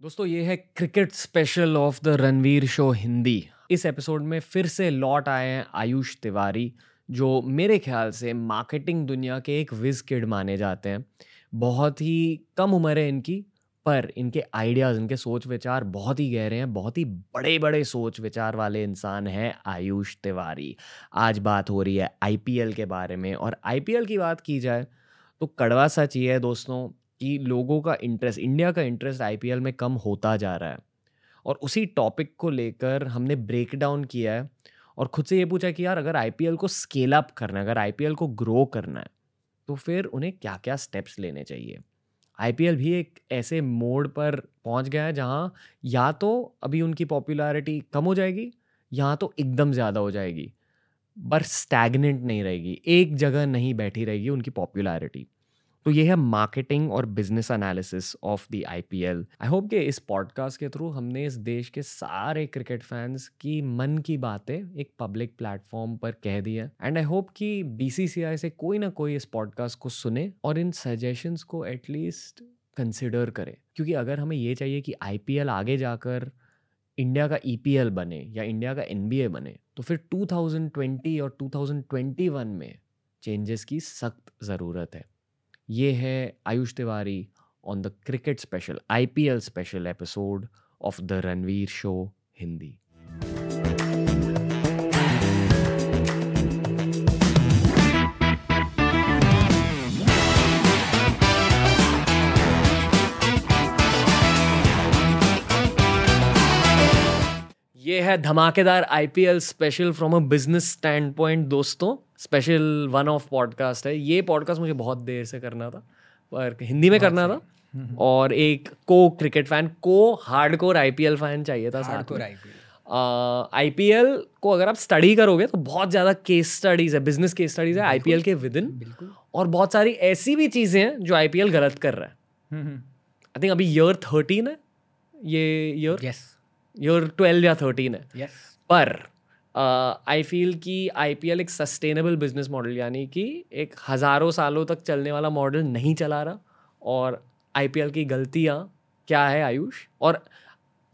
दोस्तों, ये है cricket special of the Ranveer show Hindi. इस एपिसोड में फिर से लौट आए हैं आयुष तिवारी, जो मेरे ख्याल से मार्केटिंग दुनिया के एक विज किड माने जाते हैं। बहुत ही कम उम्र है इनकी, पर इनके आइडियाज़, इनके सोच विचार बहुत ही गहरे हैं, बहुत ही बड़े बड़े सोच विचार वाले इंसान हैं आयुष तिवारी। आज बात हो रही है आईपीएल के बारे में, और आईपीएल की बात की जाए तो कड़वा सच ये है दोस्तों कि लोगों का इंटरेस्ट इंडिया का इंटरेस्ट आईपीएल में कम होता जा रहा है। और उसी टॉपिक को लेकर हमने ब्रेक डाउन किया है और खुद से ये पूछा कि यार, अगर आईपीएल को स्केल अप करना है, अगर आईपीएल को ग्रो करना है तो फिर उन्हें क्या क्या स्टेप्स लेने चाहिए? आईपीएल भी एक ऐसे मोड पर पहुँच गया है जहाँ या तो अभी उनकी पॉपुलैरिटी कम हो जाएगी, या तो एकदम ज़्यादा हो जाएगी, पर स्टैगनेंट नहीं रहेगी, एक जगह नहीं बैठी रहेगी उनकी पॉपुलैरिटी तो ये है मार्केटिंग और business analysis of the IPL I hope कि इस पॉडकास्ट के थ्रू हमने इस देश के सारे क्रिकेट फैंस की मन की बातें एक पब्लिक प्लेटफॉर्म पर कह दी है। एंड आई होप कि बीसीसीआई से कोई ना कोई इस पॉडकास्ट को सुने और इन सजेशंस को एटलीस्ट कंसिडर करे। क्योंकि अगर हमें ये चाहिए कि आईपीएल आगे जाकर इंडिया का ईपीएल e बने या इंडिया का एनबीए बने तो फिर 2020 और 2021 में चेंजेस की सख्त ज़रूरत है। ये है Ayush Tiwari on the cricket special IPL special episode of the Ranveer show Hindi ये है धमाकेदार IPL special from a business standpoint दोस्तों। स्पेशल वन ऑफ़ पॉडकास्ट है। ये पॉडकास्ट मुझे बहुत देर से करना था पर हिंदी में करना था। और एक को क्रिकेट फ़ैन को हार्ड कोर आई फ़ैन चाहिए था साथ में। आई पी एल को अगर आप स्टडी करोगे तो बहुत ज़्यादा केस स्टडीज़ है बिज़नेस केस स्टडीज़ है आई पी एल के विद इन और बहुत सारी ऐसी भी चीज़ें हैं जो आई पी एल गलत कर रहा है। I think. अभी ईयर थर्टीन है ये ईयर यस योर ट्वेल्व या थर्टीन है। Yes. पर आई फील कि आई पी एल एक सस्टेनेबल बिज़नेस मॉडल यानी कि एक हज़ारों सालों तक चलने वाला मॉडल नहीं चला रहा और आई पी एल की गलतियाँ क्या है आयुष? और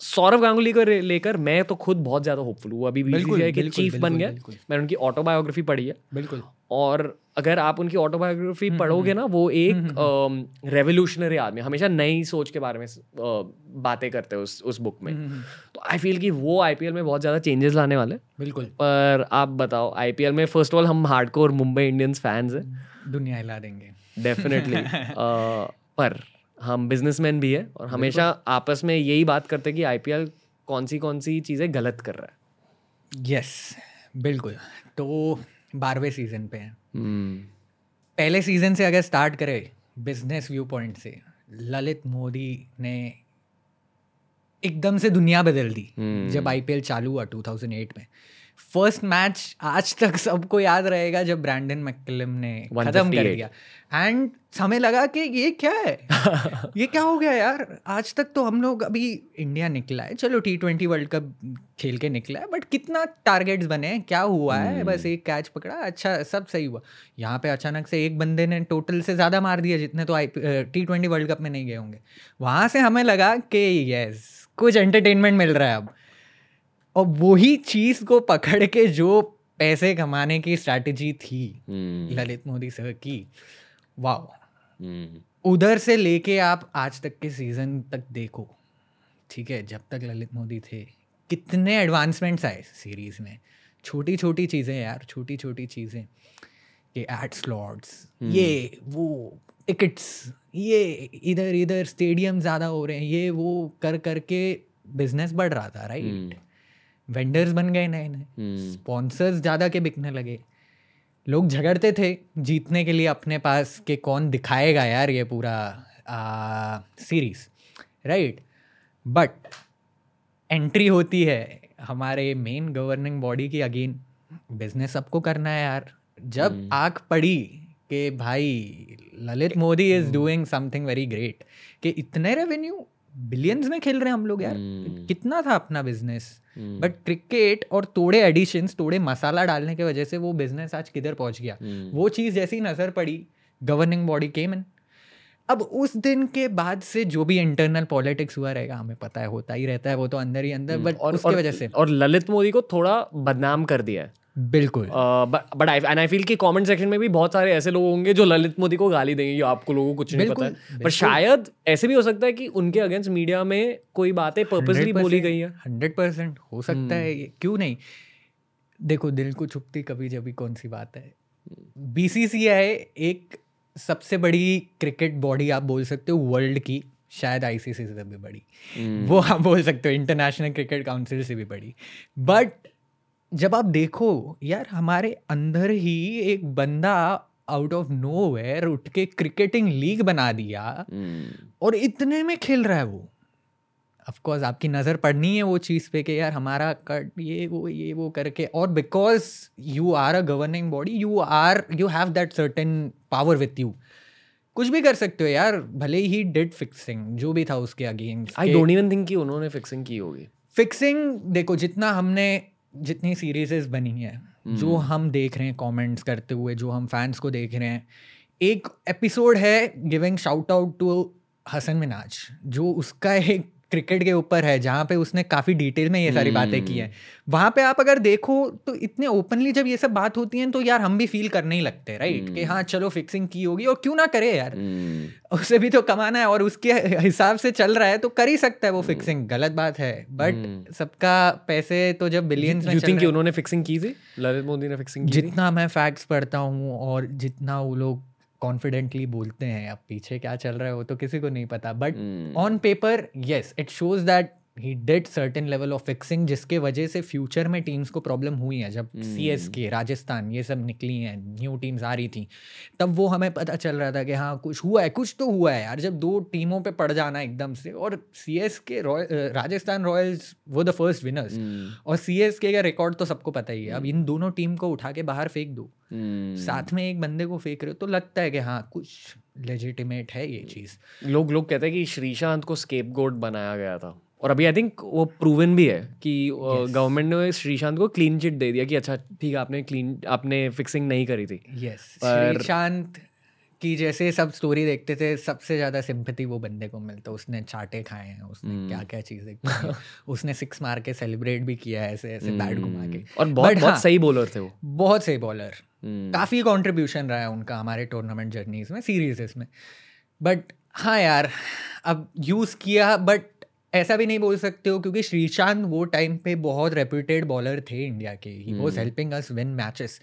सौरभ गांगुली को लेकर मैं तो खुद बहुत ज़्यादा होपफुल हूँ। अभी बीसीसीआई के चीफ बन गया मैंने उनकी ऑटोबायोग्राफी पढ़ी है। बिल्कुल। और अगर आप उनकी ऑटोबायोग्राफी हम्म, पढ़ोगे हम्म, ना वो एक रेवोल्यूशनरी आदमी हमेशा नई सोच के बारे में बातें करते हैं उस उस बुक में। तो आई फील कि वो आईपीएल में बहुत ज़्यादा चेंजेस लाने वाले बिल्कुल। पर आप बताओ आईपीएल में फ़र्स्ट ऑफ़ ऑल हम हार्डकोर मुंबई इंडियंस फैंस हैं। दुनिया हिला देंगे। डेफिनेटली पर हम बिजनेसमैन भी है और हमेशा आपस में यही बात करते हैं कि आईपीएल कौन सी कौन सी चीज़ें गलत कर रहा है। यस बिल्कुल। तो बारहवें सीज़न पे हैं. पहले सीज़न से अगर स्टार्ट करें बिज़नेस व्यू पॉइंट से ललित मोदी ने एकदम से दुनिया बदल दी hmm. जब आईपीएल चालू हुआ 2008 में फ़र्स्ट मैच आज तक सबको याद रहेगा जब ब्रैंडन मैकलम ने खत्म कर दिया। एंड हमें लगा कि ये क्या है? ये क्या हो गया यार? आज तक तो हम लोग अभी इंडिया निकला है। चलो टी ट्वेंटी वर्ल्ड कप खेल के निकला है बट कितना टारगेट्स बने हैं? क्या हुआ है? hmm. बस एक कैच पकड़ा अच्छा सब सही हुआ। यहाँ पे अचानक से एक बंदे ने टोटल से ज़्यादा मार दिया जितने तो आई टी ट्वेंटी वर्ल्ड कप में नहीं गए होंगे। वहाँ से हमें लगा कि यस कुछ एंटरटेनमेंट मिल रहा है अब। और वही चीज़ को पकड़ के जो पैसे कमाने की स्ट्रैटेजी थी hmm. ललित मोदी सर की वाह hmm. उधर से लेके आप आज तक के सीज़न तक देखो ठीक है जब तक ललित मोदी थे कितने एडवांसमेंट्स आए सीरीज़ में छोटी छोटी चीज़ें यार छोटी छोटी चीज़ें ये एड स्लॉट्स hmm. ये वो टिकट्स ये इधर इधर स्टेडियम ज़्यादा हो रहे हैं ये वो कर करके बिज़नेस बढ़ रहा था राइट वेंडर्स बन गए नए नए। स्पॉन्सर्स हम्म। ज़्यादा के बिकने लगे। लोग झगड़ते थे जीतने के लिए अपने पास के कौन दिखाएगा यार ये पूरा सीरीज़ राइट बट एंट्री होती है हमारे मेन गवर्निंग बॉडी की अगेन बिज़नेस सबको करना है यार। जब hmm. आँख पड़ी कि भाई Lalit Modi is doing something very great कि इतने रेवेन्यू बिलियंस में खेल रहे हैं हम लोग यार। hmm. कितना था अपना बिज़नेस बट hmm. क्रिकेट और तोड़े एडिशन तोड़े मसाला डालने की वजह से वो बिज़नेस आज किधर पहुँच गया? hmm. वो चीज़ जैसी नज़र पड़ी गवर्निंग बॉडी केम इन अब उस दिन के बाद से जो भी इंटरनल पॉलिटिक्स हुआ रहेगा हमें पता है होता ही रहता है वो तो अंदर ही अंदर बट उसकी वजह से। और ललित मोदी को थोड़ा बदनाम कर दिया है। बिल्कुल। But I and I feel कि कमेंट सेक्शन में भी बहुत सारे ऐसे लोग होंगे जो ललित मोदी को गाली देंगे आपको लोगों को कुछ नहीं पता है। पर शायद ऐसे भी हो सकता है कि उनके अगेंस्ट मीडिया में कोई बातें पर्पजली बोली गई है। हंड्रेड परसेंट हो सकता हम्म। है क्यों नहीं? देखो दिल को छुपती कभी जभी कौन सी बात है? बीसीसीआई एक सबसे बड़ी क्रिकेट बॉडी आप बोल सकते हो वर्ल्ड की शायद आईसीसी से भी बड़ी। हम्म। वो आप बोल सकते हो इंटरनेशनल क्रिकेट काउंसिल से भी बड़ी। बट जब आप देखो यार हमारे अंदर ही एक बंदा आउट ऑफ़ नो वेयर उठ के क्रिकेटिंग लीग बना दिया। हम्म। और इतने में खेल रहा है वो। ऑफ़ कोर्स आपकी नज़र पड़नी है वो चीज़ पे कि यार हमारा कट ये वो ये वो करके। और because you are a governing body you are you have that certain power with you कुछ भी कर सकते हो यार भले ही डिड फिक्सिंग जो भी था उसके against I don't even think कि उन्होंने फिक्सिंग की होगी। फिक्सिंग देखो जितना हमने जितनी सीरीजेस बनी है जो हम देख रहे हैं कमेंट्स करते हुए जो हम फैंस को देख रहे हैं एक एपिसोड है giving shout out to Hasan Minhaj जो उसका एक क्रिकेट के ऊपर है जहाँ पे उसने काफ़ी डिटेल में ये सारी बातें की हैं। वहाँ पे आप अगर देखो तो इतने ओपनली जब ये सब बात होती है तो यार हम भी फील करने ही लगते हैं राइट कि हाँ चलो फिक्सिंग की होगी और क्यों ना करे यार? हम्म। उसे भी तो कमाना है और उसके हिसाब से चल रहा है तो कर ही सकता है वो फिक्सिंग गलत बात है। बट सबका पैसे तो जब बिलियंस में थिंक उन्होंने फिक्सिंग की थी? ललित मोदी ने फिक्सिंग जितना मैं फैक्ट्स पढ़ता हूँ और जितना वो लोग कॉन्फिडेंटली बोलते हैं अब पीछे क्या चल रहा है वो तो किसी को नहीं पता but. On paper yes it shows that he did certain level of fixing जिसके वजह से फ्यूचर में टीम्स को प्रॉब्लम हुई है। जब सी एस के राजस्थान ये सब निकली हैं न्यू टीम्स आ रही थी तब वो हमें पता चल रहा था कि हाँ कुछ हुआ है कुछ तो हुआ है यार। जब दो टीमों पे पड़ जाना एकदम से और सी एस के रॉय राजस्थान रॉयल्स वो द फ़र्स्ट विनर्स। और सी एस के का रिकॉर्ड तो सबको पता ही है। अब इन दोनों टीम को उठा के बाहर फेंक दो। हम्म। साथ में एक बंदे को फेंक रहे हो तो लगता है कि हाँ कुछ लेजिटिमेट है ये चीज़। लोग लोग कहते हैं कि श्रीशांत को स्केप बनाया गया था। और अभी आई थिंक वो प्रूवन भी है कि गवर्नमेंट yes. ने श्रीशांत को क्लीन चिट दे दिया कि अच्छा ठीक है आपने क्लीन आपने फिक्सिंग नहीं करी थी यस पर- श्रीशांत की जैसे सब स्टोरी देखते थे सबसे ज़्यादा सिंपैथी वो बंदे को मिलता उसने चाटे खाए हैं उसने हम्म। क्या क्या चीज़ें उसने सिक्स मार के सेलिब्रेट भी किया है ऐसे ऐसे बैट hmm. घुमा के और बहुत But बहुत हाँ, सही बॉलर थे वो बहुत सही बॉलर हम्म। काफ़ी कंट्रीब्यूशन रहा है उनका हमारे टूर्नामेंट जर्नीज में सीरीज़ में बट हाँ यार अब यूज़ किया बट ऐसा भी नहीं बोल सकते हो क्योंकि श्रीशांत वो टाइम पे बहुत रेप्यूटेड बॉलर थे इंडिया के. He was helping us win matches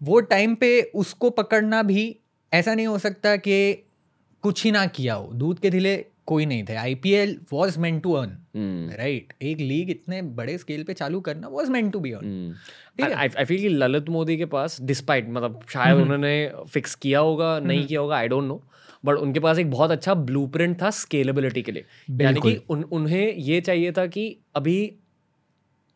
वो टाइम पे उसको पकड़ना भी ऐसा नहीं हो सकता कि कुछ ही ना किया हो. दूध के धिले कोई नहीं थे. I P L was meant to earn. Right एक लीग इतने बड़े स्केल पे चालू करना was meant to be earn I feel कि ललित मोदी के पास डिस्पाइट मतलब शायद उन्होंने फिक्स किया होगा नहीं किया होगा आई डोंट नो बट उनके पास एक बहुत अच्छा ब्लूप्रिंट था स्केलेबिलिटी के लिए। यानी कि उन, उन्हें ये चाहिए था कि अभी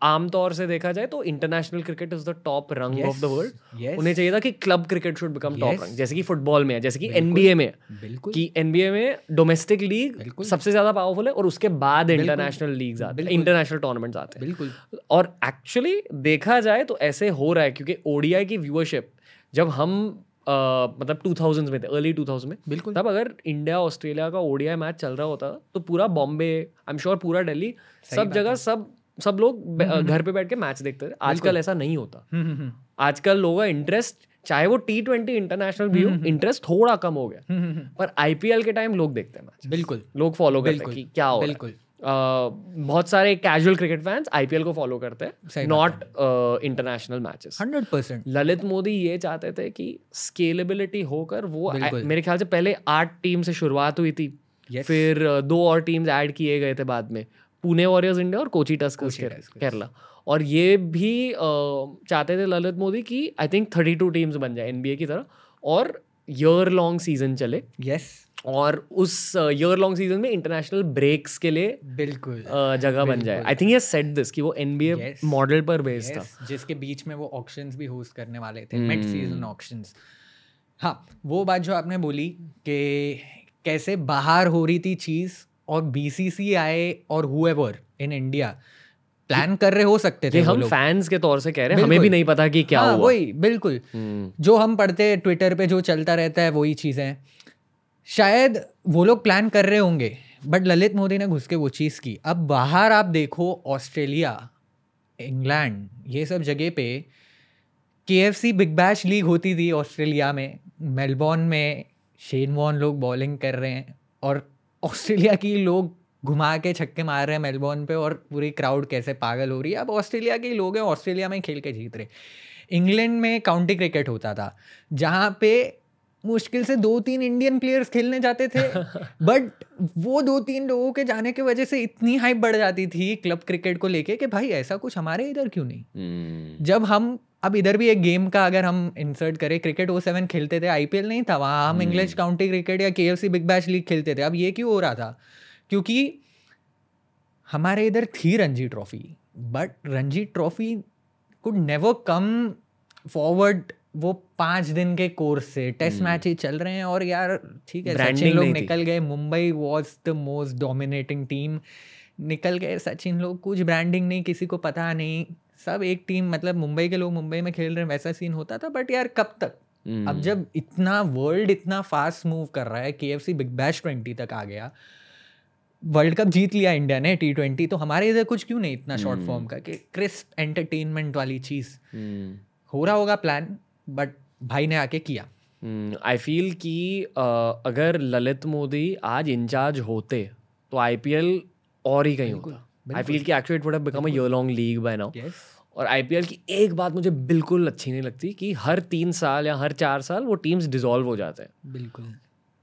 आमतौर से देखा जाए तो international cricket is the top rung of the world उन्हें चाहिए था कि club cricket should become top rung जैसे कि फुटबॉल में है जैसे कि एनबीए में बिल्कुल। कि एनबीए में डोमेस्टिक लीग सबसे ज़्यादा पावरफुल है और उसके बाद इंटरनेशनल लीग आते हैं इंटरनेशनल टूर्नामेंट्स आते हैं। बिल्कुल। और एक्चुअली देखा जाए तो ऐसे हो रहा है क्योंकि ओडीआई की व्यूअरशिप जब हम मतलब 2000s में थे अर्ली 2000s में। बिल्कुल। तब अगर इंडिया ऑस्ट्रेलिया का ओडीआई मैच चल रहा होता तो पूरा बॉम्बे आई एम श्योर पूरा दिल्ली सब जगह सब सब लोग हम्म, घर पे बैठ के मैच देखते थे। आजकल ऐसा नहीं होता। हम्म, हम्म, हम्म, आजकल लोगों का इंटरेस्ट चाहे वो टी ट्वेंटी इंटरनेशनल भी हो इंटरेस्ट थोड़ा कम हो गया। हम्म, हम्म, पर आईपीएल के टाइम लोग देखते हैं मैच बिल्कुल। लोग फॉलो करते हैं कि क्या हो। बिल्कुल। बहुत सारे कैजुअल क्रिकेट फैंस आईपीएल को फॉलो करते हैं not international matches hundred percent. Lalit Modi ये चाहते थे कि स्केलेबिलिटी होकर वो मेरे ख्याल से पहले आठ टीम से शुरुआत हुई थी Yes. फिर दो और टीम्स ऐड किए गए थे बाद में पुणे वॉरियर्स इंडिया और कोची टस्कर्स केरला और ये भी चाहते थे ललित मोदी की I think thirty two teams बन जाए एनबीए की तरह और ईयर लॉन्ग सीज़न चले। यस और उस ईयर लॉन्ग सीज़न में इंटरनेशनल ब्रेक्स के लिए बिल्कुल। जगह बन जाए। आई थिंक ये सेट दिस कि वो एनबीए Yes. मॉडल पर बेस्ड था। जिसके बीच में वो ऑक्शंस भी होस्ट करने वाले थे। मिड सीज़न ऑक्शंस हाँ वो बात जो आपने बोली कि कैसे बाहर हो रही थी चीज़ और बीसीसीआई और हुएवर इन इंडिया प्लान कर रहे हो सकते थे हम फैंस के तौर से कह रहे हैं हमें भी नहीं पता कि क्या हाँ, हुआ। वही बिल्कुल। हम्म, जो हम पढ़ते हैं ट्विटर पे जो चलता रहता है वही चीज़ें हैं। शायद वो लोग प्लान कर रहे होंगे बट ललित मोदी ने घुस के वो चीज़ की। अब बाहर आप देखो ऑस्ट्रेलिया इंग्लैंड ये सब जगह पे K F C big bash league होती थी ऑस्ट्रेलिया में मेलबॉर्न में शेन वॉन लोग बॉलिंग कर रहे हैं और ऑस्ट्रेलिया की लोग घुमा के छक्के मार रहे हैं मेलबॉर्न पे और पूरी क्राउड कैसे पागल हो रही है। अब ऑस्ट्रेलिया के ही लोग हैं ऑस्ट्रेलिया में खेल के जीत रहे। इंग्लैंड में काउंटी क्रिकेट होता था जहाँ पे मुश्किल से दो तीन इंडियन प्लेयर्स खेलने जाते थे बट वो दो तीन लोगों के जाने की वजह से इतनी हाइप बढ़ जाती थी क्लब क्रिकेट को लेके कि भाई ऐसा कुछ हमारे इधर क्यों नहीं? hmm. जब हम अब इधर भी एक गेम का अगर हम इंसर्ट करें क्रिकेट ओ सेवन खेलते थे आईपीएल नहीं था वहाँ हम इंग्लिश काउंटी क्रिकेट या के बिग बैश लीग खेलते थे। अब ये क्यों हो रहा था? क्योंकि हमारे इधर थी Ranji trophy but Ranji trophy could never come forward वो पाँच दिन के कोर्स से। टेस्ट मैच ही चल रहे हैं और यार ठीक है सचिन लोग निकल गए। Mumbai was the most dominating team निकल गए सचिन लोग कुछ ब्रांडिंग नहीं किसी को पता नहीं। सब एक टीम मतलब मुंबई के लोग मुंबई में खेल रहे हैं वैसा सीन होता था बट यार कब तक? अब हम्म। जब इतना वर्ल्ड इतना फास्ट मूव कर रहा है K F C big bash twenty तक आ गया वर्ल्ड कप जीत लिया इंडिया ने टी ट्वेंटी तो हमारे इधर कुछ क्यों नहीं इतना शॉर्ट फॉर्म हम्म। का? कि क्रिस्प एंटरटेनमेंट वाली चीज़। हम्म। हो रहा होगा प्लान बट भाई ने आके किया। आई hmm, फील कि अगर ललित मोदी आज इंचार्ज होते तो आईपीएल और ही कहीं होगा आई फील कि actually it would have become a year long league by now और आईपीएल की एक बात मुझे बिल्कुल अच्छी नहीं लगती कि हर तीन साल या हर चार साल वो टीम्स डिजोल्व हो जाते हैं। बिल्कुल।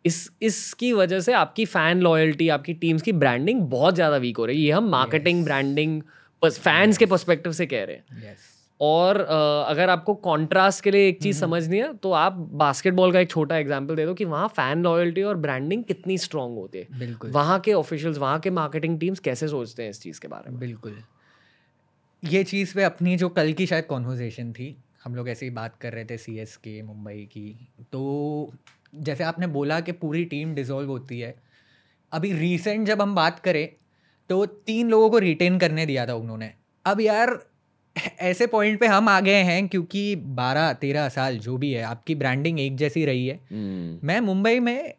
इस इसकी वजह से आपकी फ़ैन लॉयल्टी आपकी टीम्स की ब्रांडिंग बहुत ज़्यादा वीक हो रही है। ये हम मार्केटिंग ब्रांडिंग फैंस के पर्सपेक्टिव से कह रहे हैं। Yes. और अगर आपको कॉन्ट्रास्ट के लिए एक चीज़ हम्म। समझनी है तो आप बास्केटबॉल का एक छोटा एग्ज़ाम्पल दे दो कि वहाँ फ़ैन लॉयल्टी और ब्रांडिंग कितनी स्ट्रांग होती है। बिल्कुल। वहाँ के ऑफिशियल्स वहाँ के मार्केटिंग टीम्स कैसे सोचते हैं इस चीज़ के बारे में? बिल्कुल। ये चीज़ पे अपनी जो कल की शायद कॉन्वर्जेशन थी हम लोग ऐसे ही बात कर रहे थे सी एस के मुंबई की तो जैसे आपने बोला कि पूरी टीम डिज़ोल्व होती है। अभी रिसेंट जब हम बात करें तो तीन लोगों को रिटेन करने दिया था उन्होंने। अब यार ऐसे पॉइंट पे हम आ गए हैं क्योंकि बारह तेरह साल जो भी है आपकी ब्रांडिंग एक जैसी रही है। hmm. मैं मुंबई में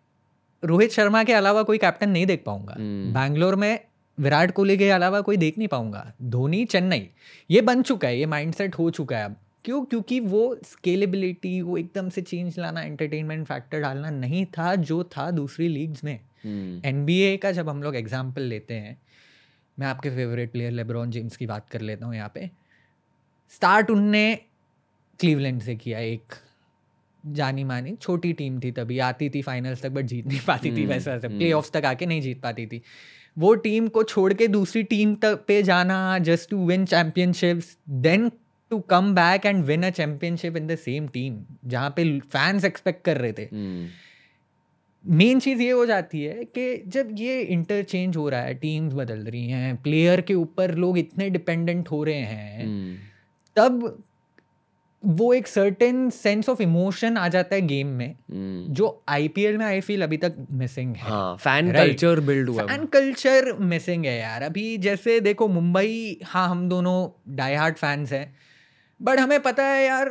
रोहित शर्मा के अलावा कोई कैप्टन नहीं देख पाऊँगा। hmm. बैंगलोर में विराट कोहली के अलावा कोई देख नहीं पाऊँगा। धोनी चेन्नई ये बन चुका है ये माइंडसेट हो चुका है अब। क्यों? क्योंकि वो स्केलेबिलिटी वो एकदम से चेंज लाना एंटरटेनमेंट फैक्टर डालना नहीं था जो था दूसरी लीग्स में। एन hmm. का जब हम लोग एग्ज़ाम्पल लेते हैं मैं आपके फेवरेट प्लेयर लेब्रॉन जेम्स की बात कर लेता हूँ यहाँ पे। स्टार्ट उनने क्लीवलैंड से किया एक जानी मानी छोटी टीम थी तभी आती थी फाइनल्स तक बट जीत नहीं पाती थी hmm, वैसा वैसे प्ले ऑफ़ तक आके नहीं जीत पाती थी। वो टीम को छोड़ के दूसरी टीम तक पे जाना just to win championships then to come back and win a championship in the same team जहाँ पे फैंस एक्सपेक्ट कर रहे थे मेन hmm. चीज़ ये हो जाती है कि जब ये इंटरचेंज हो रहा है टीम्स बदल रही हैं प्लेयर के ऊपर लोग इतने डिपेंडेंट हो रहे हैं hmm. तब वो एक सर्टेन सेंस ऑफ़ इमोशन आ जाता है गेम में hmm. जो आईपीएल में आई फील अभी तक मिसिंग है हाँ, फ़ैन कल्चर बिल्ड हुआ फ़ैन कल्चर मिसिंग है यार अभी जैसे देखो मुंबई हाँ हम दोनों डाई हार्ट फैंस हैं बट हमें पता है यार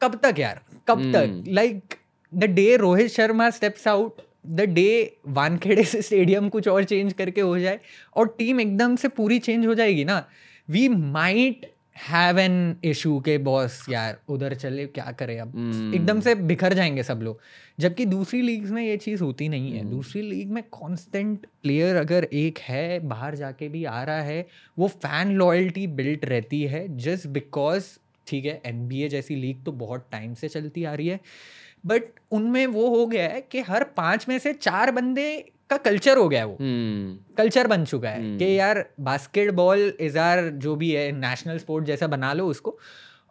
कब तक यार? कब hmm. तक? Like the day Rohit Sharma steps out the day Wankhede से स्टेडियम कुछ और चेंज करके हो जाए और टीम एकदम से पूरी चेंज हो जाएगी ना? We might have an issue के बॉस यार उधर चले क्या करें अब mm. एकदम से बिखर जाएँगे सब लोग जबकि दूसरी लीग्स में ये चीज़ होती नहीं है mm. दूसरी लीग में कांस्टेंट प्लेयर अगर एक है बाहर जाके भी आ रहा है वो फ़ैन लॉयल्टी बिल्ट रहती है जस्ट बिकॉज़ ठीक है एनबीए जैसी लीग तो बहुत टाइम से चलती आ रही है बट उनमें वो हो गया है कि हर पाँच में से चार बंदे का कल्चर हो गया है वो कल्चर hmm. बन चुका है hmm. कि यार बास्केटबॉल इज़ आर जो भी है नेशनल स्पोर्ट जैसा बना लो उसको।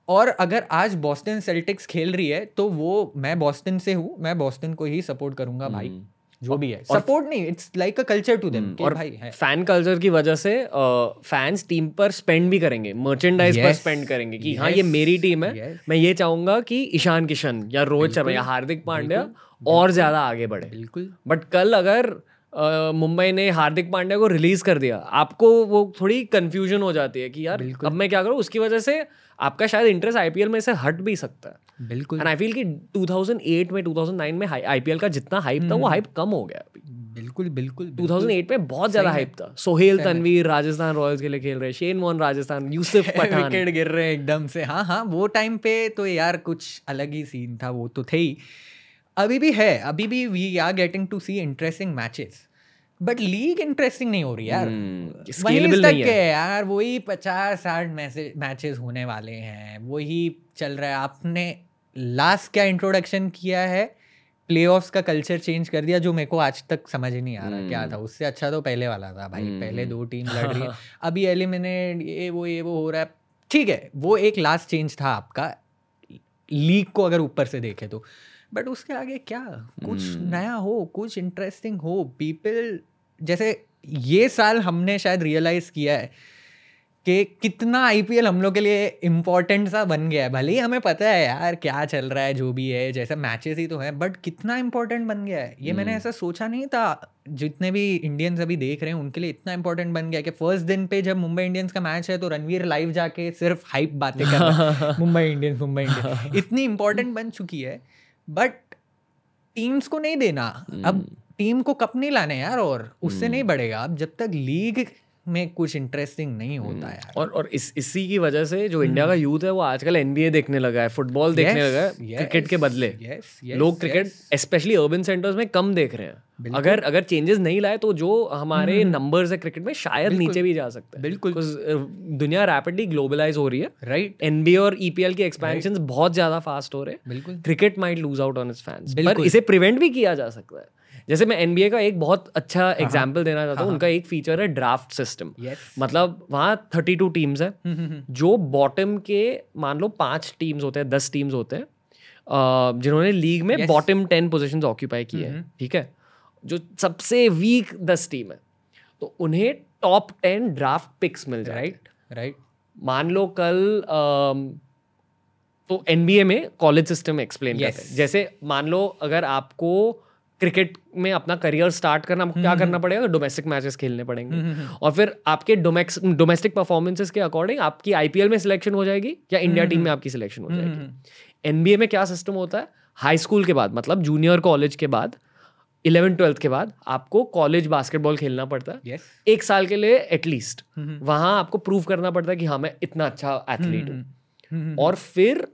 और अगर आज बॉस्टन सेल्टिक्स खेल रही है तो वो मैं बॉस्टन से हूँ मैं बॉस्टन को ही सपोर्ट करूँगा भाई। hmm. जो भी है। सपोर्ट नहीं it's like a culture to them और भाई है। फ़ैन कल्चर की वजह से फैंस टीम पर स्पेंड भी करेंगे मर्चेंडाइज yes, पर स्पेंड करेंगे कि yes, हाँ ये मेरी टीम है yes, मैं ये चाहूँगा कि ईशान किशन या रोहित शर्मा या हार्दिक पांड्या और ज़्यादा आगे बढ़े। बिल्कुल। बट कल अगर मुंबई ने हार्दिक पांड्या को रिलीज़ कर दिया। आपको वो थोड़ी कंफ्यूजन हो जाती है कि यार अब मैं क्या करूँ? उसकी वजह से आपका शायद इंटरेस्ट आईपीएल में से हट भी सकता है। बिल्कुल। एंड आई फील कि 2008 में 2009 में आईपीएल का जितना हाइप था वो हाइप हम्म। कम हो गया अभी। बिल्कुल बिल्कुल 2008 में बहुत ज़्यादा हाइप था। सोहेल तनवीर राजस्थान रॉयल्स के लिए खेल रहे शेन मोहन राजस्थान यूसुफ पठान विकेट गिर रहे हैं एकदम से। हाँ हाँ वो टाइम पे तो यार कुछ अलग ही सीन था वो तो थे ही। अभी भी है अभी भी we are getting to see interesting matches but league interesting नहीं हो रही यार। hmm, नहीं है। यार वही पचास साठ मैचेस होने वाले हैं वही चल रहा है। आपने लास्ट क्या इंट्रोडक्शन किया है? प्ले का कल्चर चेंज कर दिया जो मेरे को आज तक समझ नहीं आ रहा hmm. क्या था। उससे अच्छा तो पहले वाला था भाई hmm. पहले दो टीम लड़ रही है। अभी एलिमिनेट ये वो ये वो हो रहा है। ठीक है वो एक लास्ट चेंज था आपका। लीग को अगर ऊपर से देखे तो। बट उसके आगे क्या? कुछ नया हो कुछ इंटरेस्टिंग हो पीपल जैसे ये साल हमने शायद रियलाइज़ किया है कि कितना आईपीएल हम लोग के लिए इम्पोर्टेंट सा बन गया है। भले ही हमें पता है यार क्या चल रहा है जो भी है जैसे मैचेस ही तो हैं बट कितना इम्पोर्टेंट बन गया है। ये मैंने हम्म। ऐसा सोचा नहीं था जितने भी इंडियंस अभी देख रहे हैं उनके लिए इतना इंपॉर्टेंट बन गया कि फ़र्स्ट दिन पे जब मुंबई इंडियंस का मैच है तो रणवीर लाइव जाके सिर्फ़ हाइप बातें कर मुंबई इंडियंस मुंबई इंडियंस इतनी इंपॉर्टेंट बन चुकी है बट टीम्स को नहीं देना अब। टीम को कप नहीं लाने यार और उससे नहीं हम्म। बढ़ेगा अब जब तक लीग में कुछ इंटरेस्टिंग नहीं होता है और और इस इसी की वजह से जो इंडिया का यूथ है वो आजकल एनबीए देखने लगा है फुटबॉल देखने लगा है क्रिकेट के बदले। लोग क्रिकेट स्पेशली अर्बन सेंटर्स में कम देख रहे हैं। अगर अगर चेंजेस नहीं लाए तो जो हमारे नंबर्स है क्रिकेट में शायद नीचे भी जा सकते हैं। बिल्कुल। दुनिया रैपिडली ग्लोबलाइज हो रही है। राइट एनबीए और ईपीएल के एक्सपेंशन बहुत ज़्यादा फास्ट हो रहे हैं। बिल्कुल। Cricket might lose out on its fans पर इसे प्रिवेंट भी किया जा सकता है। जैसे मैं एनबीए का एक बहुत अच्छा एग्ज़ाम्पल हाँ, हाँ। देना चाहता हूँ हाँ, उनका एक फीचर है ड्राफ्ट सिस्टम मतलब वहाँ थर्टी टू टीम्स है जो बॉटम के मान लो पाँच टीम्स होते हैं दस टीम्स होते हैं जिन्होंने लीग में बॉटम टेन पोजिशन ऑक्यूपाई किए हैं ठीक है? जो सबसे वीक दस टीम है तो उन्हें टॉप टेन ड्राफ्ट पिक्स मिल जाए राइट राइट मान लो कल तो एनबीए में कॉलेज सिस्टम एक्सप्लेन करते हैं। जैसे मान लो अगर आपको क्रिकेट में अपना करियर स्टार्ट करना आपको क्या हम्म, करना हम्म। पड़ेगा? डोमेस्टिक मैचेस खेलने पड़ेंगे। हम्म, और फिर आपके डोमेस्टिक परफॉर्मेंसेस के अकॉर्डिंग आपकी आईपीएल में सिलेक्शन हो जाएगी या इंडिया टीम में आपकी सिलेक्शन हो जाएगी। एनबीए में क्या सिस्टम होता है? हाई स्कूल के बाद मतलब जूनियर कॉलेज के बाद इलेवन ट्वेल्थ के बाद आपको कॉलेज बास्केटबॉल खेलना पड़ता है। Yes. एक साल के लिए एटलीस्ट वहाँ आपको प्रूव करना पड़ता है कि हाँ मैं इतना अच्छा एथलीट हूँ। और फिर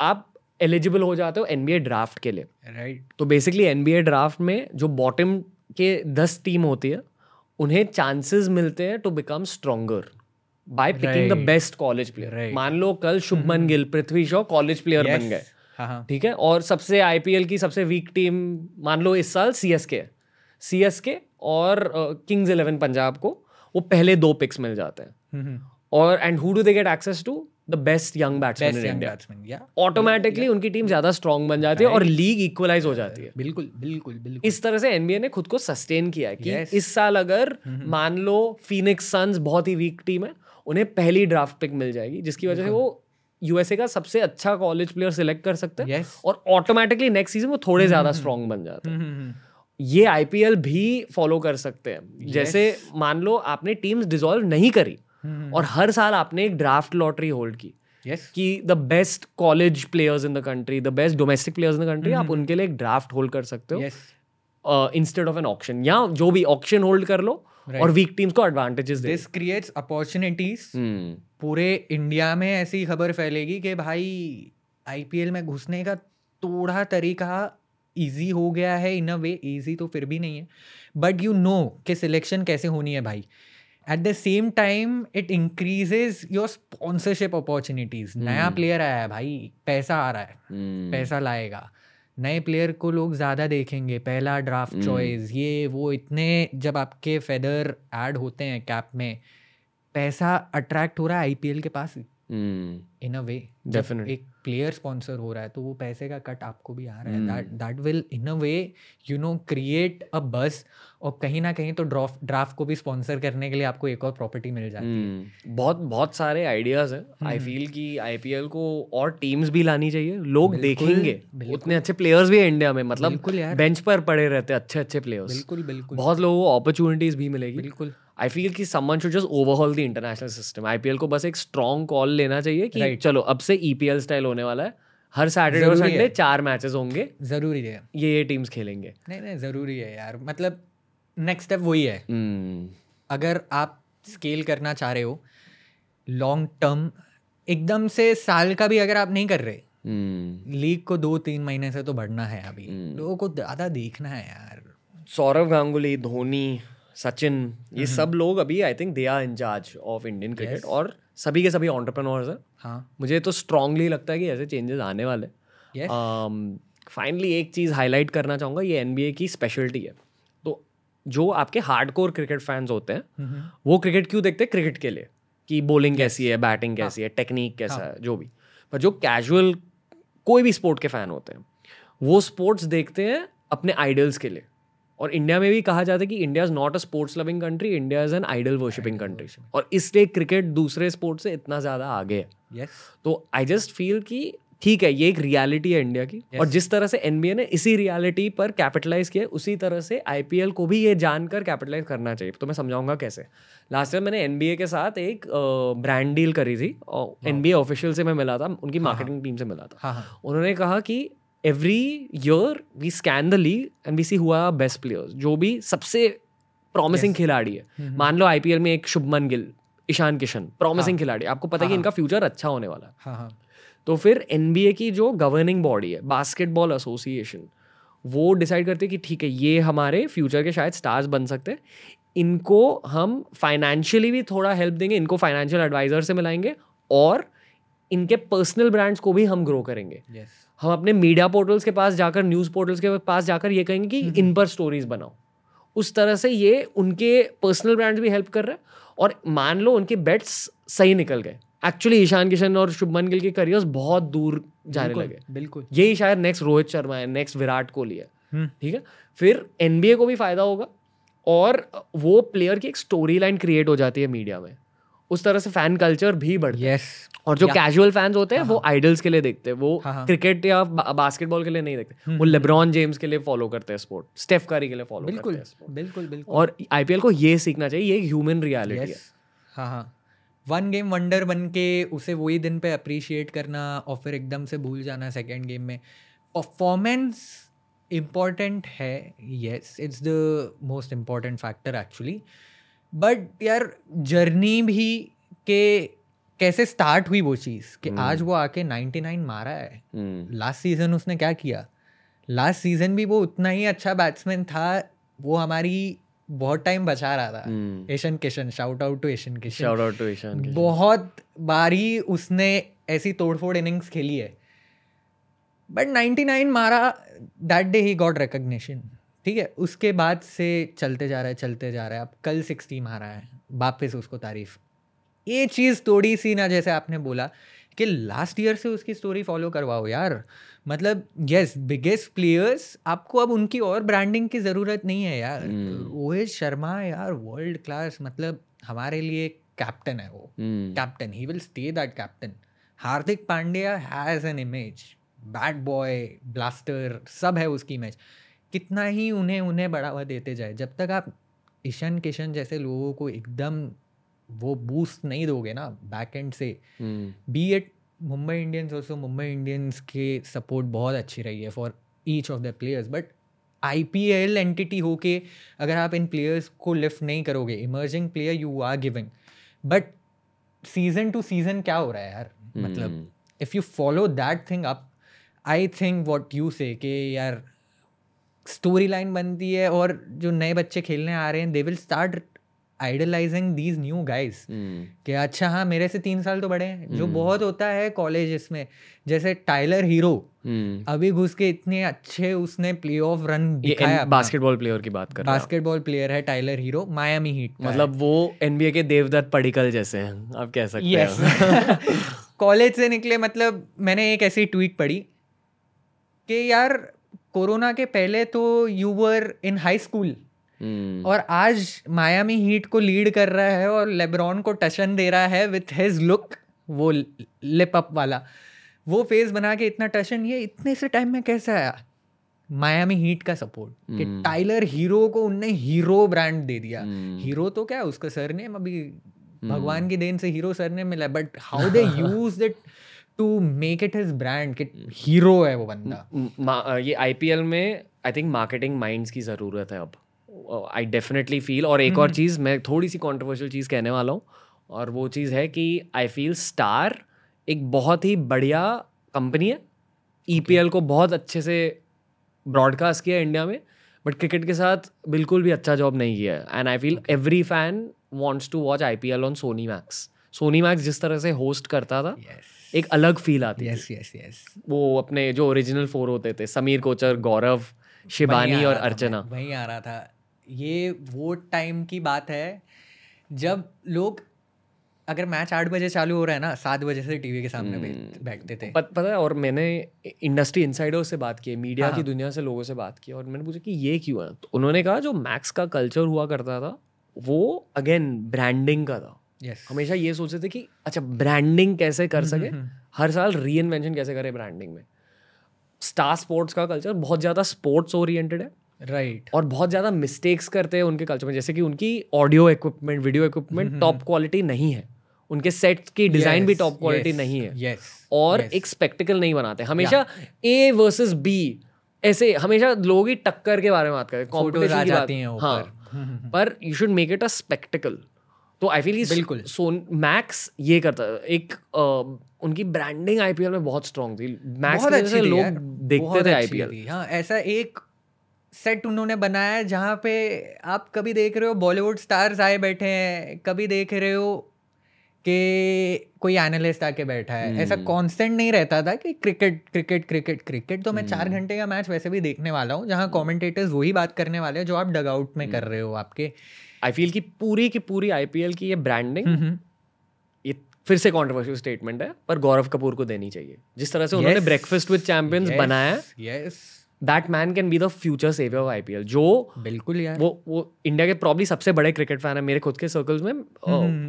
आप एलिजिबल हो जाते हो एनबीए ड्राफ्ट के लिए। Right right. तो बेसिकली एनबीए ड्राफ्ट में जो बॉटम के दस टीम होती है उन्हें चांसेस मिलते हैं to become stronger by picking the best college player मान लो कल Shubman mm-hmm. Gill Prithvi Shaw college player बन गए। हाँ, हाँ। ठीक है? और सबसे आईपीएल की सबसे वीक टीम मान लो इस साल सी एस के सी एस के और किंग्स इलेवन पंजाब को वो पहले दो पिक्स मिल जाते हैं। mm-hmm. और and who do they get access to the best young batsman in India automatically उनकी टीम ज़्यादा स्ट्रॉन्ग बन जाती है और लीग इक्वलाइज हो जाती है। बिल्कुल बिल्कुल बिल्कुल। इस तरह से एनबीए ने खुद को सस्टेन किया है कि इस साल अगर mm-hmm. मान लो फीनिक्स सन्स बहुत ही वीक टीम है उन्हें पहली ड्राफ्ट पिक मिल जाएगी जिसकी वजह से वो यूएसए का सबसे अच्छा कॉलेज प्लेयर सिलेक्ट कर सकते हैं और ऑटोमेटिकली नेक्स्ट सीज़न वो थोड़े ज़्यादा स्ट्रॉन्ग mm-hmm. बन जाते हैं। Mm-hmm. ये आईपीएल भी फॉलो कर सकते हैं। जैसे मान लो आपने टीम्स डिसॉल्व नहीं करी और हर साल आपने एक ड्राफ्ट लॉटरी होल्ड की yes. कि the best college players in the country the best domestic players in the country आप उनके लिए एक ड्राफ्ट होल्ड कर सकते हो इंस्टेड ऑफ़ एन ऑप्शन या जो भी ऑप्शन होल्ड कर लो right. और वीक टीम्स को एडवांटेजेस दिस क्रिएट्स अपॉर्चुनिटीज़ पूरे इंडिया में ऐसी खबर फैलेगी कि भाई आईपीएल में घुसने का थोड़ा तरीका इजी हो गया है इन अ वे इजी तो फिर भी नहीं है। बट यू नो कि सिलेक्शन कैसे होनी है भाई। At the same time it increases your sponsorship opportunities नया प्लेयर hmm. आया है भाई पैसा आ रहा है hmm. पैसा लाएगा नए प्लेयर को लोग ज़्यादा देखेंगे पहला ड्राफ्ट hmm. चॉइस ये वो इतने जब आपके फेदर ऐड होते हैं कैप में पैसा अट्रैक्ट हो रहा है आईपीएल के पास इन अ वे Definitely. एक प्लेयर स्पॉन्सर हो रहा है तो वो पैसे का कट आपको भी आ रहा है। Hmm. That that will in a way you know create a buzz और कहीं ना कहीं तो ड्राफ्ट ड्राफ्ट को भी स्पॉन्सर करने के लिए आपको एक और प्रॉपर्टी मिल जाती है। हम्म, बहुत बहुत सारे आइडियाज़ हैं। आई फील कि आईपीएल को और टीम्स भी लानी चाहिए। लोग बिल्कुल, देखेंगे। बिल्कुल। उतने अच्छे प्लेयर्स भी हैं इंडिया में। मतलब बिल्कुल यार। बेंच पर पड़े रहते अच्छे अच्छे प्लेयर्स बिल्कुल बिल्कुल। बहुत लोगों को अपॉर्चुनिटीज़ भी मिलेगी। बिल्कुल। आई फील कि someone should just overhaul the international system IPL को बस एक स्ट्रॉन्ग कॉल लेना चाहिए कि Right. चलो अब से ईपीएल स्टाइल होने वाला है। हर सैटरडे और संडे चार मैचेस होंगे। ज़रूरी है। ये ये टीम्स खेलेंगे। नहीं नहीं ज़रूरी है यार। मतलब नेक्स्ट स्टेप वही है। हम्म, अगर आप स्केल करना चाह रहे हो लॉन्ग टर्म एकदम से साल का भी अगर आप नहीं कर रहे हम्म। लीग को दो तीन महीने से तो बढ़ना है अभी। हम्म। लोगों को ज़्यादा देखना है यार। सौरव गांगुली धोनी सचिन ये सब लोग अभी I think they are in charge of Indian cricket और सभी के सभी ऑन्टरप्रनोर्स हैं। हाँ। मुझे तो स्ट्रांगली लगता है कि ऐसे चेंजेस आने वाले Yes. फाइनली एक चीज़ हाईलाइट करना चाहूँगा ये एनबीए की स्पेशलिटी है। तो जो आपके हार्डकोर क्रिकेट फैंस होते हैं हम्म, वो क्रिकेट क्यों देखते हैं? क्रिकेट के लिए। कि बॉलिंग कैसी है बैटिंग हाँ। कैसी है टेक्निक कैसा है। जो भी। पर जो कैजुअल कोई भी स्पोर्ट के फ़ैन होते हैं वो स्पोर्ट्स देखते हैं अपने आइडल्स के लिए। और इंडिया में भी कहा जाता है कि India is not a sports loving country India is an idol worshipping country और इसलिए क्रिकेट दूसरे स्पोर्ट से इतना ज़्यादा आगे है। यस तो आई जस्ट फील कि ठीक है ये एक रियलिटी है इंडिया की। Yes. और जिस तरह से एनबीए ने इसी रियलिटी पर कैपिटलाइज किया उसी तरह से आईपीएल को भी ये जानकर कैपिटलाइज करना चाहिए। तो मैं समझाऊँगा कैसे। लास्ट ईयर मैंने एनबीए के साथ एक ब्रांड डील करी थी। और एनबीए ऑफिशियल से मैं मिला था उनकी मार्केटिंग टीम से मिला था। हाँ हाँ। उन्होंने कहा कि every year we scan the league and we see who best players जो भी सबसे प्रॉमिसिंग yes. खिलाड़ी है। Mm-hmm. मान लो आईपीएल में एक शुभमन गिल ईशान किशन प्रॉमिसिंग खिलाड़ी। आपको पता है कि इनका फ्यूचर अच्छा होने वाला है। हाँ हाँ। तो फिर NBA की जो गवर्निंग बॉडी है बास्केटबॉल एसोसिएशन वो डिसाइड करते है कि ठीक है ये हमारे फ्यूचर के शायद स्टार्स बन सकते हैं। इनको हम फाइनेंशियली भी थोड़ा हेल्प देंगे इनको फाइनेंशियल एडवाइजर से मिलाएँगे और इनके पर्सनल ब्रांड्स को भी हम ग्रो करेंगे। यस हम अपने मीडिया पोर्टल्स के पास जाकर न्यूज़ पोर्टल्स के पास जाकर ये कहेंगे कि इन पर स्टोरीज बनाओ। उस तरह से ये उनके पर्सनल ब्रांड्स भी हेल्प कर रहे हैं और मान लो उनके बेट्स सही निकल गए। एक्चुअली ईशान किशन और शुभमन गिल के करियर्स बहुत दूर जाने लगे। बिल्कुल। यही शायद नेक्स्ट रोहित शर्मा है नेक्स्ट विराट कोहली है। हम्म। ठीक है? फिर एनबीए को भी फ़ायदा होगा और वो प्लेयर की एक स्टोरी लाइन क्रिएट हो जाती है मीडिया में। उस तरह से फ़ैन कल्चर भी बढ़ है। यस और जो कैजुअल फैंस होते हैं वो आइडल्स के लिए देखते हैं वो हाँ, हाँ। क्रिकेट या बा- बास्केटबॉल के लिए नहीं देखते। वो लेब्रॉन जेम्स के लिए फॉलो करते हैं स्पोर्ट स्टेफ कारी के लिए फॉलो बिल्कुल बिल्कुल बिल्कुल। और आईपीएल को ये सीखना चाहिए ये ह्यूमन रियलिटी है। हाँ हाँ। वन गेम वंडर बन के उसे वही दिन पे अप्रिशिएट करना और फिर एकदम से भूल जाना सेकेंड गेम में। परफॉर्मेंस इंपॉर्टेंट है yes it's the most important factor actually but यार जर्नी भी के कैसे स्टार्ट हुई वो चीज़ कि hmm. आज वो आके 99 मारा है। लास्ट सीज़न उसने क्या किया? लास्ट सीज़न भी वो उतना ही अच्छा बैट्समैन था वो हमारी बहुत टाइम बचा रहा था। Ishan Kishan shout out to Ishan Kishan shout out to Kishan बहुत बारी उसने ऐसी तोड़फोड़ इनिंग्स खेली है। बट 99 मारा that day he got recognition ठीक है उसके बाद से चलते जा रहा है चलते जा रहा है। अब कल 60 मारा है वापस उसको तारीफ़। ये चीज़ थोड़ी सी ना जैसे आपने बोला कि लास्ट ईयर से उसकी स्टोरी फॉलो करवाओ यार। मतलब यस बिगेस्ट प्लेयर्स आपको अब उनकी और ब्रांडिंग की ज़रूरत नहीं है यार। रोहित शर्मा यार वर्ल्ड क्लास मतलब हमारे लिए कैप्टन है वो। Captain he will stay that captain Hardik Pandya has an image bad boy blaster सब है उसकी इमेज कितना ही उन्हें उन्हें बढ़ावा देते जाए। जब तक आप ईशान किशन जैसे लोगों को एकदम वो बूस्ट नहीं दोगे ना बैक एंड से हम्म, be at Mumbai Indians also Mumbai Indians के सपोर्ट बहुत अच्छी रही है for each of the players but I P L entity होके अगर आप इन प्लेयर्स को लिफ्ट नहीं करोगे emerging player you are giving but season to season क्या हो रहा है यार? मतलब हम्म, if you follow that thing up I think what you say कि यार स्टोरी लाइन बनती है और जो नए बच्चे खेलने आ रहे हैं they will start idolising these new guys hmm, कि अच्छा हाँ मेरे से तीन साल तो बड़े हैं। जो बहुत होता है कॉलेज इसमें जैसे टाइलर हीरो हम्म। अभी घुस के इतने अच्छे उसने प्ले ऑफ़ रन दिखाया बास्केटबॉल प्लेयर की बात कर हैं। बास्केटबॉल प्लेयर है टाइलर हीरो मायामी हीट मतलब वो एनबीए के देवदत्त पडिकल जैसे हैं आप कह सकते यस हैं कॉलेज से निकले मतलब मैंने एक ऐसी ट्वीट पढ़ी कि यार कोरोना के पहले तो you were in high school और आज मायामी हीट को लीड कर रहा है और लेब्रॉन को टशन दे रहा है विथ हिज लुक वो लिप अप वाला। वो फेस बना के इतना टशन ये इतने से टाइम में कैसे आया मायामी हीट का सपोर्ट कि टाइलर हीरो को उनने हीरो ब्रांड दे दिया। हीरो तो क्या उसका सरनेम अभी भगवान की देन से हीरो सरनेम मिला but how they use it to make it his brand कि हीरो है वो बंदा। ये आईपीएल में आई थिंक मार्केटिंग माइंड्स की ज़रूरत है अब। आई डेफिनेटली फील और एक और हम्म। चीज़ मैं थोड़ी सी कॉन्ट्रोवर्शियल चीज़ कहने वाला हूँ और वो चीज़ है कि आई फील स्टार एक बहुत ही बढ़िया कंपनी है। ई okay. को बहुत अच्छे से ब्रॉडकास्ट किया इंडिया में बट क्रिकेट के साथ बिल्कुल भी अच्छा जॉब नहीं किया है। And I feel every fan wants to watch I P L on Sony Max Sony Max जिस तरह से होस्ट करता था yes. एक अलग फील आती yes, yes, yes. वो अपने जो ओरिजिनल फोर होते थे समीर कोचर गौरव शिबानी और अर्चना वही आ रहा था ये वो टाइम की बात है जब लोग अगर मैच आठ बजे चालू हो रहा है ना सात बजे से टीवी के सामने हम्म। बैठते थे पत, पता है और मैंने इंडस्ट्री इंसाइडर से बात की मीडिया हाँ। की दुनिया से लोगों से बात की और मैंने पूछा कि ये क्यों है तो उन्होंने कहा जो मैक्स का कल्चर हुआ करता था वो अगेन ब्रांडिंग का था yes. हमेशा ये सोचते थे कि अच्छा ब्रांडिंग कैसे कर सके? हम्म, हम्म, हर साल री कैसे करे ब्रांडिंग में? स्टार स्पोर्ट्स का कल्चर बहुत ज़्यादा स्पोर्ट्स ओरिएंटेड है। Right right. और बहुत ज़्यादा मिस्टेक्स करते हैं उनके कल्चर में। जैसे कि उनकी audio equipment video equipment top quality नहीं है। उनके सेट की डिज़ाइन yes, भी टॉप क्वालिटी yes, नहीं है। yes, और yes. एक स्पेक्टिकल नहीं बनाते। हमेशा ए वर्सेस बी ऐसे हमेशा लोग ही टक्कर के बारे में बात करते हैं। हाँ पर you should make it a spectacle तो आई फील बिल्कुल सोन मैक्स ये करता एक उनकी ब्रांडिंग आईपीएल में बहुत स्ट्रांग थी मैक्स बहुत अच्छी लोग देखते थे आईपीएल हाँ ऐसा एक सेट उन्होंने बनाया जहाँ पे आप कभी देख रहे हो बॉलीवुड स्टार्स आए बैठे हैं कभी देख रहे हो कि कोई एनालिस्ट आके बैठा है ऐसा कांस्टेंट hmm. नहीं रहता था कि क्रिकेट क्रिकेट क्रिकेट क्रिकेट तो मैं चार hmm. घंटे का मैच वैसे भी देखने वाला हूँ जहाँ कमेंटेटर्स वही बात करने वाले हैं जो आप डगआउट में कर hmm. रहे हो आपके आई फील की पूरी की पूरी आईपीएल की ये ब्रांडिंग ये फिर से कॉन्ट्रोवर्शियल स्टेटमेंट है पर गौरव कपूर को देनी चाहिए। जिस तरह से उन्होंने ब्रेकफास्ट विद चैंपियंस बनाया yes that man can be the future saviour of IPL जो बिल्कुल यार। वो वो इंडिया के प्रॉब्ली सबसे बड़े क्रिकेट फ़ैन है मेरे खुद के सर्कल्स में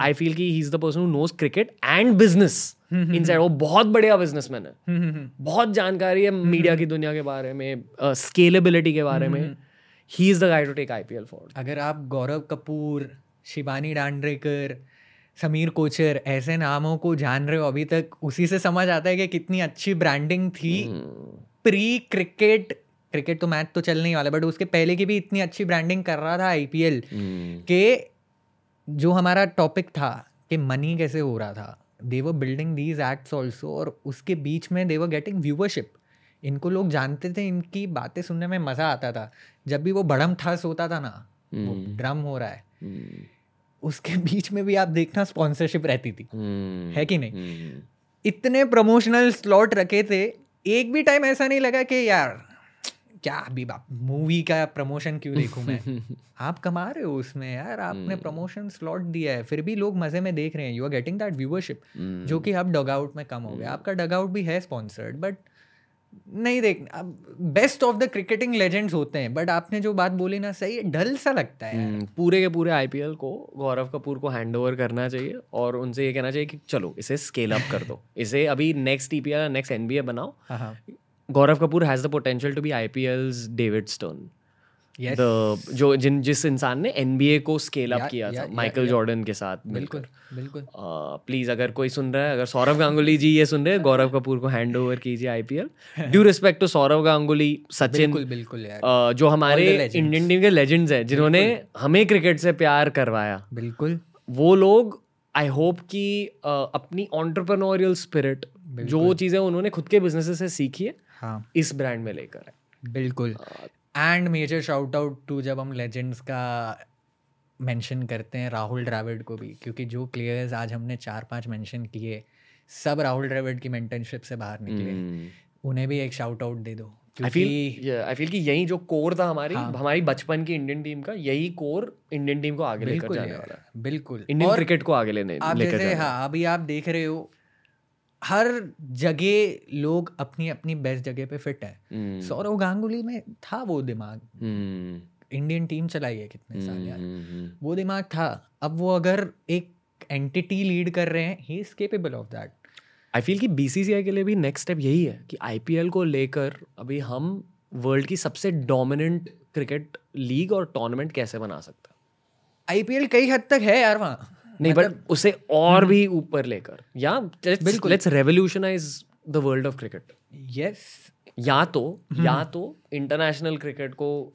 आई फील की he is the person who knows cricket and business inside वो बहुत बढ़िया बिजनेसमैन है। हम्म, हम्म, हम्म। बहुत जानकारी है मीडिया की दुनिया के बारे में स्केलेबिलिटी के बारे में। He is the guide to take I P L for अगर आप गौरव कपूर शिवानी डांड्रेकर समीर कोचर ऐसे नामों को जान रहे हो अभी तक उसी से समझ आता है कि कितनी अच्छी ब्रांडिंग थी प्री क्रिकेट क्रिकेट तो मैच तो चल नहीं वाला बट उसके पहले की भी इतनी अच्छी ब्रांडिंग कर रहा था आईपीएल हम्म। के जो हमारा टॉपिक था कि मनी कैसे हो रहा था they were building these acts also और उसके बीच में देवर गेटिंग व्यूवरशिप इनको लोग जानते थे इनकी बातें सुनने में मज़ा आता था। जब भी वो बड़म ठस होता था ना वो ड्रम हम्म। हो रहा है। हम्म। उसके बीच में भी आप देखना स्पॉन्सरशिप रहती थी। है कि नहीं? इतने प्रमोशनल स्लॉट रखे थे एक भी टाइम ऐसा नहीं लगा कि यार क्या अभी बाप मूवी का प्रमोशन क्यों देखूँ मैं? आप कमा रहे हो उसमें यार आपने प्रमोशन स्लॉट दिया है। फिर भी लोग मज़े में देख रहे हैं। You are getting that viewership जो कि अब डग आउट में कम हो गया। आपका डग आउट भी है स्पॉन्सर्ड बट नहीं देख अब best of the cricketing legends होते हैं बट आपने जो बात बोली ना सही डल सा लगता है हम्म, पूरे के पूरे आईपीएल को गौरव कपूर को हैंड ओवर करना चाहिए और उनसे ये कहना चाहिए कि चलो इसे स्केल अप कर दो। इसे अभी नेक्स्ट ईपीएल नेक्स्ट एनबीए बनाओ। हाँ, हाँ। Gaurav Kapoor has the potential to be I P L's David Stone जो जिन जिस इंसान ने एनबीए को स्केल अप किया था माइकल जॉर्डन के साथ बिल्कुल बिल्कुल। प्लीज़ अगर कोई सुन रहा है अगर सौरभ गांगुली जी ये सुन रहे हैं गौरव कपूर को हैंड ओवर कीजिए IPL due respect to Sourav Ganguly Sachin बिल्कुल बिल्कुल यार। जो हमारे इंडियन टीम के लेजेंड्स हैं जिन्होंने हमें क्रिकेट से प्यार करवाया। बिल्कुल। वो लोग आई होप कि अपनी ऑन्टरप्रनोरियल स्पिरिट जो चीज़ें उन्होंने खुद के बिज़नेस से सीखी है हाँ। इस ब्रांड में लेकर है बिल्कुल। And major shout out to जब हम लेजेंड्स का मेंशन करते हैं राहुल द्राविड को भी क्योंकि जो प्लेयर्स आज हमने चार पाँच मेंशन किए सब राहुल द्राविड की मेंटरशिप से बाहर निकले hmm. उन्हें भी एक शाउट आउट दे दो आई फील आई फील कि यही जो कोर था हमारी हाँ. हमारी बचपन की इंडियन टीम का यही कोर इंडियन टीम को आगे लेकर जाने वाला बिल्कुल इंडियन क्रिकेट को आगे लेने लेकर हाँ अभी आप देख रहे हो हर जगह लोग अपनी अपनी बेस्ट जगह पे फिट है। हम्म, सौरव गांगुली में था वो दिमाग। हम्म, इंडियन टीम चलाई है कितने साल यार। हम्म, हम्म, वो दिमाग था। अब वो अगर एक एंटिटी लीड कर रहे हैं he is capable of that I feel कि बीसीसीआई के लिए भी नेक्स्ट स्टेप यही है कि आईपीएल को लेकर अभी हम वर्ल्ड की सबसे डोमिनेंट क्रिकेट लीग और टूर्नामेंट कैसे बना सकते हैं? आईपीएल कई हद तक है यार वहाँ। नहीं बट उसे और भी ऊपर लेकर। या बिल्कुल। Let's revolutionise the world of cricket yes या तो या तो इंटरनेशनल क्रिकेट को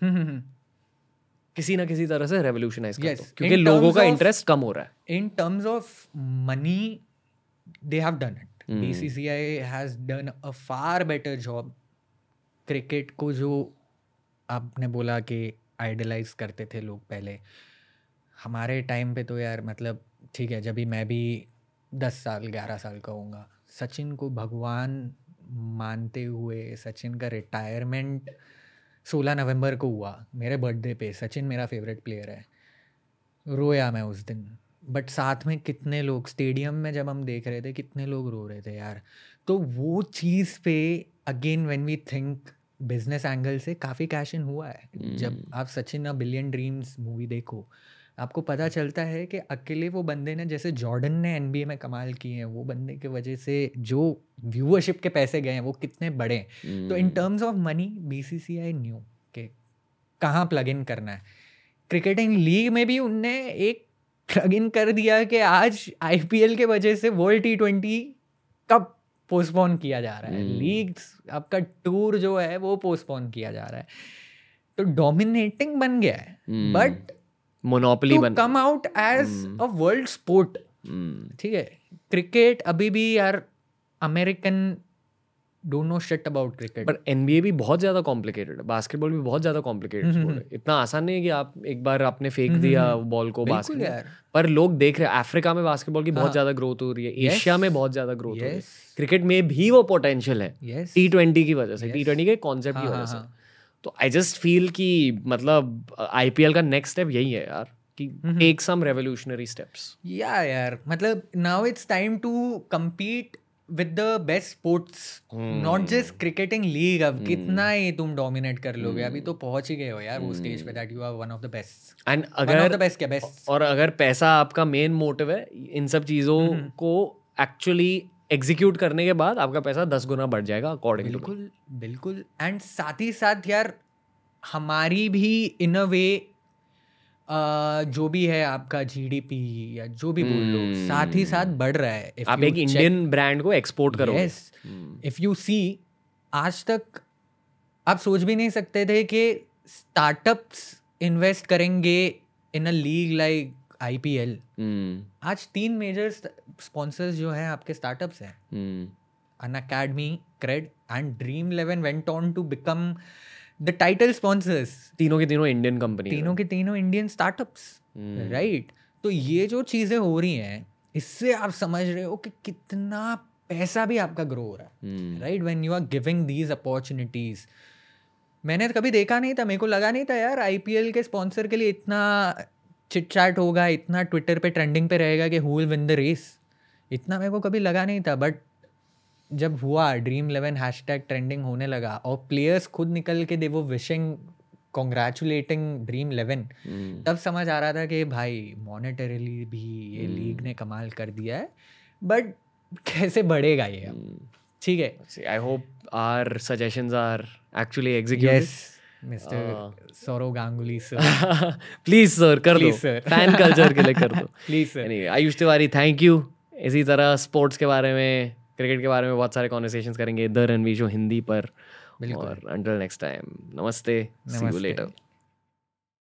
किसी ना किसी तरह से रेवोल्यूशनाइज कर Yes, क्योंकि in लोगों का इंटरेस्ट कम हो रहा है। In terms of money they have done it. Hmm. bcci has done a far better job. Cricket को जो आपने बोला कि आइडलाइज करते थे लोग पहले हमारे टाइम पे तो यार मतलब ठीक है जब भी मैं भी दस साल ग्यारह साल का होऊँगा सचिन को भगवान मानते हुए सचिन का रिटायरमेंट सोलह नवंबर को हुआ मेरे बर्थडे पे सचिन मेरा फेवरेट प्लेयर है। रोया मैं उस दिन बट साथ में कितने लोग स्टेडियम में जब हम देख रहे थे कितने लोग रो रहे थे यार। तो वो चीज़ पे again when we think business angle से काफ़ी कैश इन हुआ है। जब आप Sachin a billion dreams movie देखो आपको पता चलता है कि अकेले वो बंदे ने जैसे जॉर्डन ने एनबीए में कमाल किए हैं वो बंदे की वजह से जो व्यूअरशिप के पैसे गए हैं वो कितने बड़े हैं। तो in terms of money B C C I new के कहाँ प्लग इन करना है। क्रिकेटिंग लीग में भी उनने एक प्लग इन कर दिया कि आज आईपीएल के वजह से वर्ल्ड टी ट्वेंटी कब पोस्टपोन किया जा रहा है। हम्म। लीग आपका टूर जो है वो पोस्टपोन किया जा रहा है। तो डोमिनेटिंग बन गया है। हम्म। But monopoly become out as hmm. A world sport hmm, ठीक है? क्रिकेट अभी भी यार American don't know shit about cricket पर एनबीए भी बहुत ज़्यादा कॉम्प्लिकेटेड है। बास्केटबॉल भी बहुत ज़्यादा कॉम्प्लिकेटेड हम्म, स्पोर्ट है। इतना आसान नहीं है कि आप एक बार आपने फेंक हम्म, दिया हम्म, बॉल को बास्केटबॉल पर लोग देख रहे हैं अफ्रीका में बास्केटबॉल की बहुत हाँ। ज़्यादा ग्रोथ हो रही है। Yes. एशिया में बहुत ज़्यादा ग्रोथ हो रही है। क्रिकेट में भी वो पोटेंशियल है। टी ट्वेंटी की वजह से। टी ट्वेंटी के कॉन्सेप्ट की हाँ, वजह हाँ, से। तो आई जस्ट फील कि मतलब आईपीएल का नेक्स्ट स्टेप यही है यार कि। टेक सम रेवोल्यूशनरी स्टेप्स या यार मतलब now it's time to compete with the best sports not just cricketing league अब कितना ही तुम डोमिनेट कर लोगे अभी तो पहुँच ही गए हो यार वो स्टेज पे that you are one of the best and अगर द बेस्ट क्या बेस्ट और अगर पैसा आपका मेन मोटिव है इन सब चीज़ों। को एक्चुअली एग्जीक्यूट करने के बाद आपका पैसा दस गुना बढ़ जाएगा अकॉर्डिंग बिल्कुल बिल्कुल। एंड साथ ही साथ यार हमारी भी इन अ वे जो भी है आपका जीडीपी या जो भी बोल लो साथ ही साथ बढ़ रहा है। If आप एक इंडियन ब्रांड को एक्सपोर्ट करोगे। Yes. इफ़ यू सी आज तक आप सोच भी नहीं सकते थे कि स्टार्टअप्स इन्वेस्ट करेंगे in a league like IPL hmm, आज तीन मेजर स्पॉन्सर्स जो हैं आपके स्टार्टअप्स हैं। Unacademy CRED and Dream Eleven went on to become the title sponsors तीनों के तीनों इंडियन कंपनी तीनों के तीनों इंडियन स्टार्टअप्स। राइट तो ये जो चीज़ें हो रही हैं इससे आप समझ रहे हो कि कितना पैसा भी आपका ग्रो हो रहा। है। Right when you are giving these opportunities मैंने कभी देखा नहीं था मेरे को लगा नहीं था यार आईपीएल के स्पॉन्सर के लिए इतना चिट चैट होगा इतना ट्विटर पे ट्रेंडिंग पे रहेगा कि who will win the race इतना मेरे को कभी लगा नहीं था बट जब हुआ Dream Eleven hashtag trending होने लगा और प्लेयर्स खुद निकल के दे वो wishing congratulating Dream Eleven hmm. तब समझ आ रहा था कि भाई मॉनेटरीली भी ये hmm. लीग ने कमाल कर दिया है बट कैसे बढ़ेगा ये अब? ठीक है। I hope our suggestions are actually executed yes mister Sourav Ganguly sir please sir कर लो सर फ़ैन कल्चर के लिए कर दो please sir Ayush Tiwari thank you इसी तरह स्पोर्ट्स के बारे में क्रिकेट के बारे में बहुत सारे कॉन्वर्सेशन करेंगे द रणवीर शो हिंदी पर। और अंटिल नेक्स्ट टाइम नमस्ते सी यू। लेटर